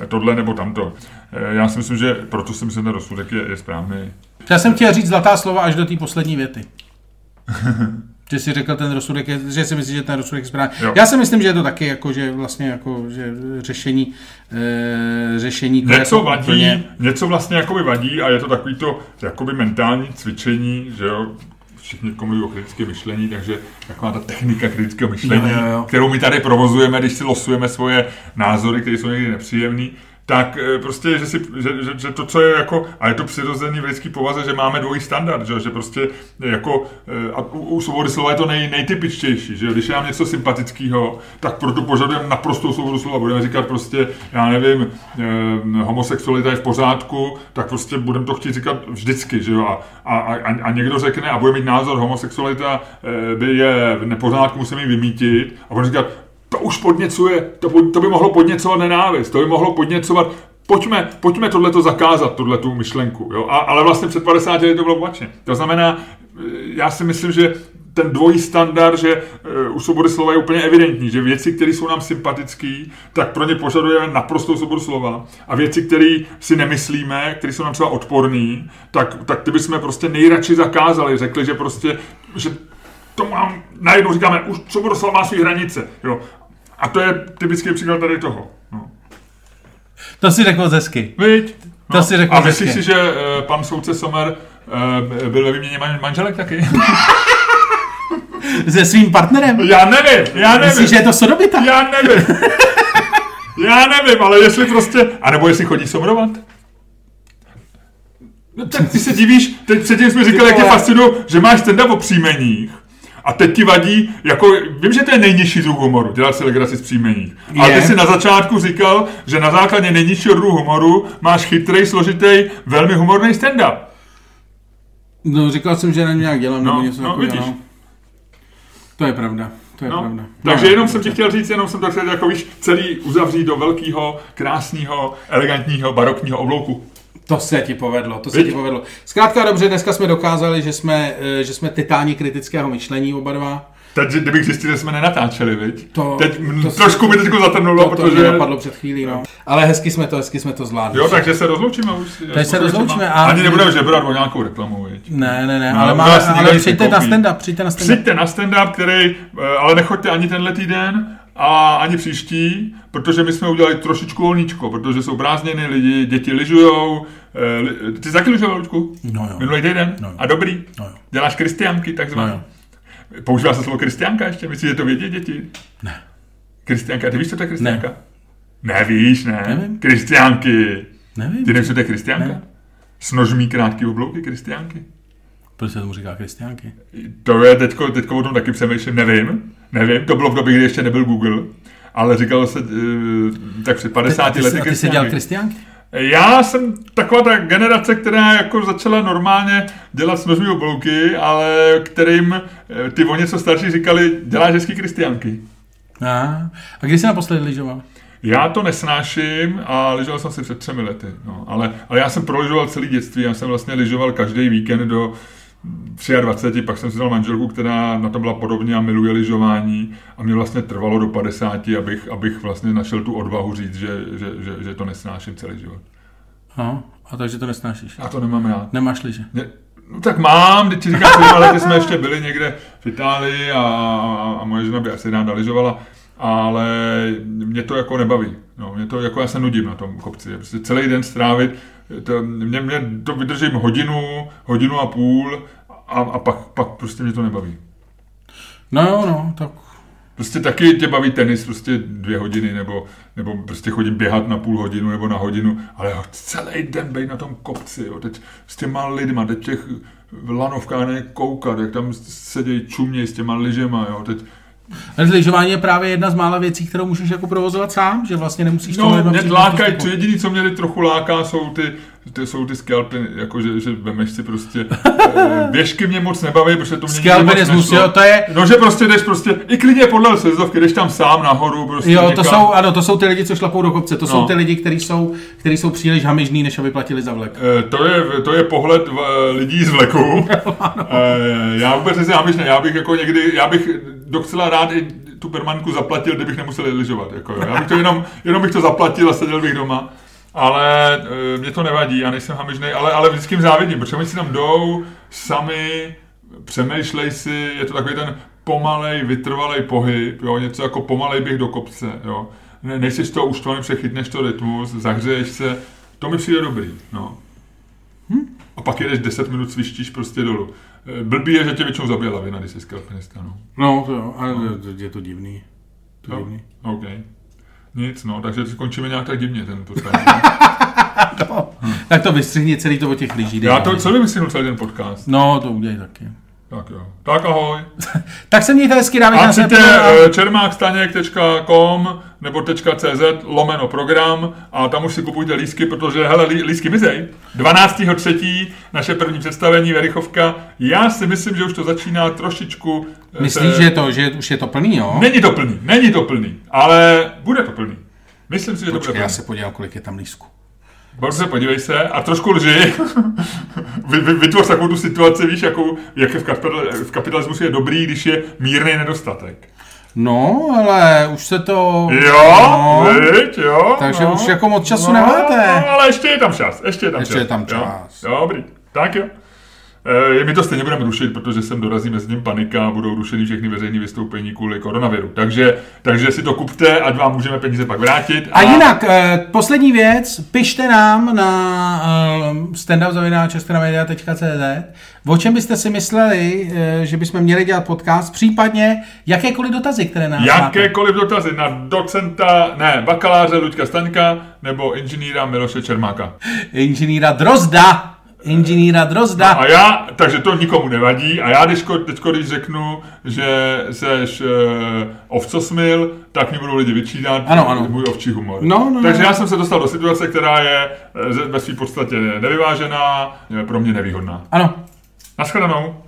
eh, tohle nebo tamto. Eh, já si myslím, že proto si myslím, že ten rozsudek je, je správný. Já jsem chtěl říct zlatá slova až do té poslední věty. že si řekl ten rozsudek, že si myslíš, že ten rozsudek je správný. Jo. Já si myslím, že je to taky jako, že vlastně jako, že řešení, e, řešení to něco jako vadí, úplně... něco vlastně jakoby vadí a je to takový to jakoby mentální cvičení, že jo, všichni mluví o kritické myšlení, takže taková ta technika kritického myšlení, jo, jo, jo. kterou my tady provozujeme, když si losujeme svoje názory, které jsou někdy nepříjemné, tak eh, prostě, že, si, že, že, že to, co je jako, a je to přirozený v lidský povaze, že máme dvojí standard, že, že prostě jako, eh, a u, u svobody slova je to nej, nejtypičtější, že když je nám něco sympatického, tak proto požadujeme naprostou svobodu slova, budeme říkat prostě, já nevím, eh, homosexualita je v pořádku, tak prostě budeme to chtít říkat vždycky, že jo, a, a, a, a někdo řekne a bude mít názor, homosexualita by je v nepořádku, musíme ji vymítit, a bude říkat, to už podněcuje, to, to by mohlo podněcovat nenávist, to by mohlo podněcovat pojďme, pojďme tohleto zakázat, tohletu myšlenku. Jo? A, ale vlastně před 50 lety to bylo opačně. To znamená, já si myslím, že ten dvojí standard, že uh, u svobody slova je úplně evidentní, že věci, které jsou nám sympatické, tak pro ně požadujeme naprostou svobodu slova. A věci, které si nemyslíme, které jsou nám třeba odporné, tak, tak ty bychom prostě nejradši zakázali. Řekli, že prostě, že to mám, najednou říkáme, už svoboda slova má své hranice. Jo. A to je typický příklad tady toho. No. To si řekl hezky. Viď? To si řekl A myslíš si, že uh, pan soudce Sommer uh, byl ve výměně man- manželek taky? Se svým partnerem? já nevím, já nevím. Myslíš, že je to sodobita? Já nevím. Já nevím, ale jestli prostě... A nebo jestli chodí somrovat? No tak ty se divíš, teď předtím jsme říkali, jak tě vole. fascinuje, že máš stand o příjmeních. A teď ti vadí, jako, vím, že to je nejnižší druh humoru, dělat si legraci z příjmení. Ale ty si na začátku říkal, že na základě nejnižšího druhu humoru máš chytrý, složitý, velmi humorný stand-up. No, říkal jsem, že na nějak dělám, No, nebo něco no, takového, vidíš. no. To je pravda, to je No, pravda. takže no, jenom jsem ti chtěl říct, jenom jsem to chtěl jako víš, celý uzavřít do velkého, krásného, elegantního, barokního oblouku. To se ti povedlo, to se Viď? ti povedlo. Zkrátka dobře, dneska jsme dokázali, že jsme, eh, že jsme titáni kritického myšlení oba dva. Teď, kdybych zjistil, že jsme nenatáčeli, viď? To- teď to- to, trošku mi teď zatrnulo, To, to protože... mě napadlo před chvílí, no. Ale hezky jsme to, hezky jsme to zvládli. Jo, takže se rozloučíme už. Teď se rozloučíme a- Ani nebudeme žebrat o nějakou reklamu, viď? Ne, ne, ne, No, ale, no, máme, ale přijďte na stand-up, přijďte na stand-up. Přijďte na stand-up, který, eh, ale nechoďte ani tenhle týden a ani příští, protože my jsme udělali trošičku volníčko, protože jsou prázdniny, lidi, děti lyžujou. eh, Ty jsi taky lyžoval, Luďku? No jo. Minulý týden? No jo. A dobrý? No jo. Děláš kristiánky, takzvané? No Používá se slovo kristiánka ještě? Myslíš, že to vědí děti? Ne. Kristiánka, ty víš, co to je kristiánka? Ne. Nevíš, ne? Nevím. Kristiánky. Nevím, Ty nevíš, co to je kristiánka? Ne. S nožmí krátký oblouky kristiánky. proč se tomu říká křesťánky. To je teďko, teďko o tom taky přemýšlím, nevím, nevím, to bylo v době, kdy ještě nebyl Google, ale říkalo se, eh, tak před 50 ty, lety jsi- a ty jsi dělal kristiánky. Já jsem taková ta generace, která jako začala normálně dělat s nožmi oblouky, ale kterým eh, ty o něco starší říkali, děláš hezký kristiánky. A, a kdy jsi naposledy lyžoval? Já to nesnáším a lyžoval jsem si před třemi lety. No, ale, ale já jsem proližoval celý dětství, já jsem vlastně lyžoval každý víkend do 23, pak jsem si dal manželku, která na to byla podobně a miluje lyžování a mě vlastně trvalo do 50, abych, abych vlastně našel tu odvahu říct, že, že, že, že to nesnáším celý život. No, a takže to nesnášíš. Já to nemám rád. Nemáš lyže. Ne, no tak mám, teď ti říkám, lety jsme ještě byli někde v Itálii a, a, a moje žena by asi ráda lyžovala, ale mě to jako nebaví. No, mě to, jako já se nudím na tom kopci. Prostě celý den strávit, to, mě, mě to vydržím hodinu, hodinu a půl a, a pak, pak prostě mě to nebaví. No jo, no, tak Prostě taky tě baví tenis prostě dvě hodiny, nebo, nebo prostě chodím běhat na půl hodinu nebo na hodinu, ale jo, celý den být na tom kopci, jo, teď s těma lidma, teď těch lanovkách ne koukat, jak tam sedějí čuměj s těma lyžema, jo, teď, Ale lyžování je právě jedna z mála věcí, kterou můžeš jako provozovat sám, že vlastně nemusíš no, mě lákají, na co jediný, co mě trochu láká, jsou ty, ty jsou ty skalpy, jako že, že vemeš si prostě, eh, běžky mě moc nebaví, protože to mě Skalpinismus, jo, to je, No, že prostě jdeš prostě, i klidně podle sezovky, jdeš tam sám nahoru, prostě jo, to někam. jsou, ano, to jsou ty lidi, co šlapou do kopce, to No. jsou ty lidi, kteří jsou, kteří jsou příliš hamižní, než aby platili za vlek. Eh, To je, to je pohled eh, lidí z vleku. Eh, já vůbec nejsem námyšlený, já bych jako někdy, já bych docela rád i tu permanentku zaplatil, kdybych nemusel lyžovat. Jako, jo. já bych to jenom, jenom bych to zaplatil a seděl bych doma. Ale e, mě to nevadí, já nejsem hamižnej, ale, ale vždycky jim závidím, protože oni si tam jdou sami, přemýšlej si, je to takový ten pomalej, vytrvalej pohyb, jo, něco jako pomalej běh do kopce, jo. Ne, nejsi z toho uštvaný, přechytneš to rytmus, zahřeješ se, to mi přijde dobrý, no. A pak jedeš 10 minut, svištíš prostě dolů. E, Blbý je, že tě většinou zabije lavina, když jsi skalpinista, no. No, to jo, ale je to divný. To Jo, divný. OK. Nic, no, takže skončíme nějak tak divně ten podcast. Tak to vystřihni celý to o těch lyží. dej Já to celý vysvětlu celý ten podcast. No, to udělej taky. Tak jo. Tak ahoj. Tak se mějte hezky, dámy A přijďte eh, čermákstaněk.com nebo .cz lomeno program a tam už si kupujte lísky, protože hele, lí- lísky mizej. 12.3. naše první představení Verichovka. Já si myslím, že už to začíná trošičku... eh, Myslíš, se- že, to, že už je to plný, jo? Není to plný, není to plný, ale bude to plný. Myslím si, že to Počkej, bude já plný. se podívám, kolik je tam lísku. Dobře, podívej se a trošku lži. vy, vy, vytvoř takovou tu situaci, víš, jakou, jak je v, kapital, v kapitalismu je dobrý, když je mírný nedostatek. No, ale už se to... Jo, no, viď, jo. Takže no, už jako moc času no, nemáte. No, ale ještě je tam čas, ještě je tam Ještě čas. je tam čas. Jo, dobrý, tak jo. E, my to stejně budeme rušit, protože sem dorazí mezi tím panika a budou rušeny všechny veřejné vystoupení kvůli koronaviru. Takže, takže si to kupte, ať vám můžeme peníze pak vrátit. A jinak, eh, poslední věc, pište nám na uh, standupzavináčestramedia.cz o čem byste si mysleli, eh, že bychom měli dělat podcast, případně jakékoliv dotazy, které máte. Jakékoliv dotazy na docenta, ne, bakaláře Luďka Staňka nebo inženýra Miloše Čermáka. Inženýra Drozda. Inženýra Drozda. A já, takže to nikomu nevadí, a já teďko, teďko když řeknu, že seš uh, ovcosmil, tak mi budou lidi vyčítat Ano, ano. můj ovčí humor. No, no, takže no. já jsem se dostal do situace, která je eh, ve své podstatě nevyvážená, pro mě nevýhodná. Ano. Naschledanou.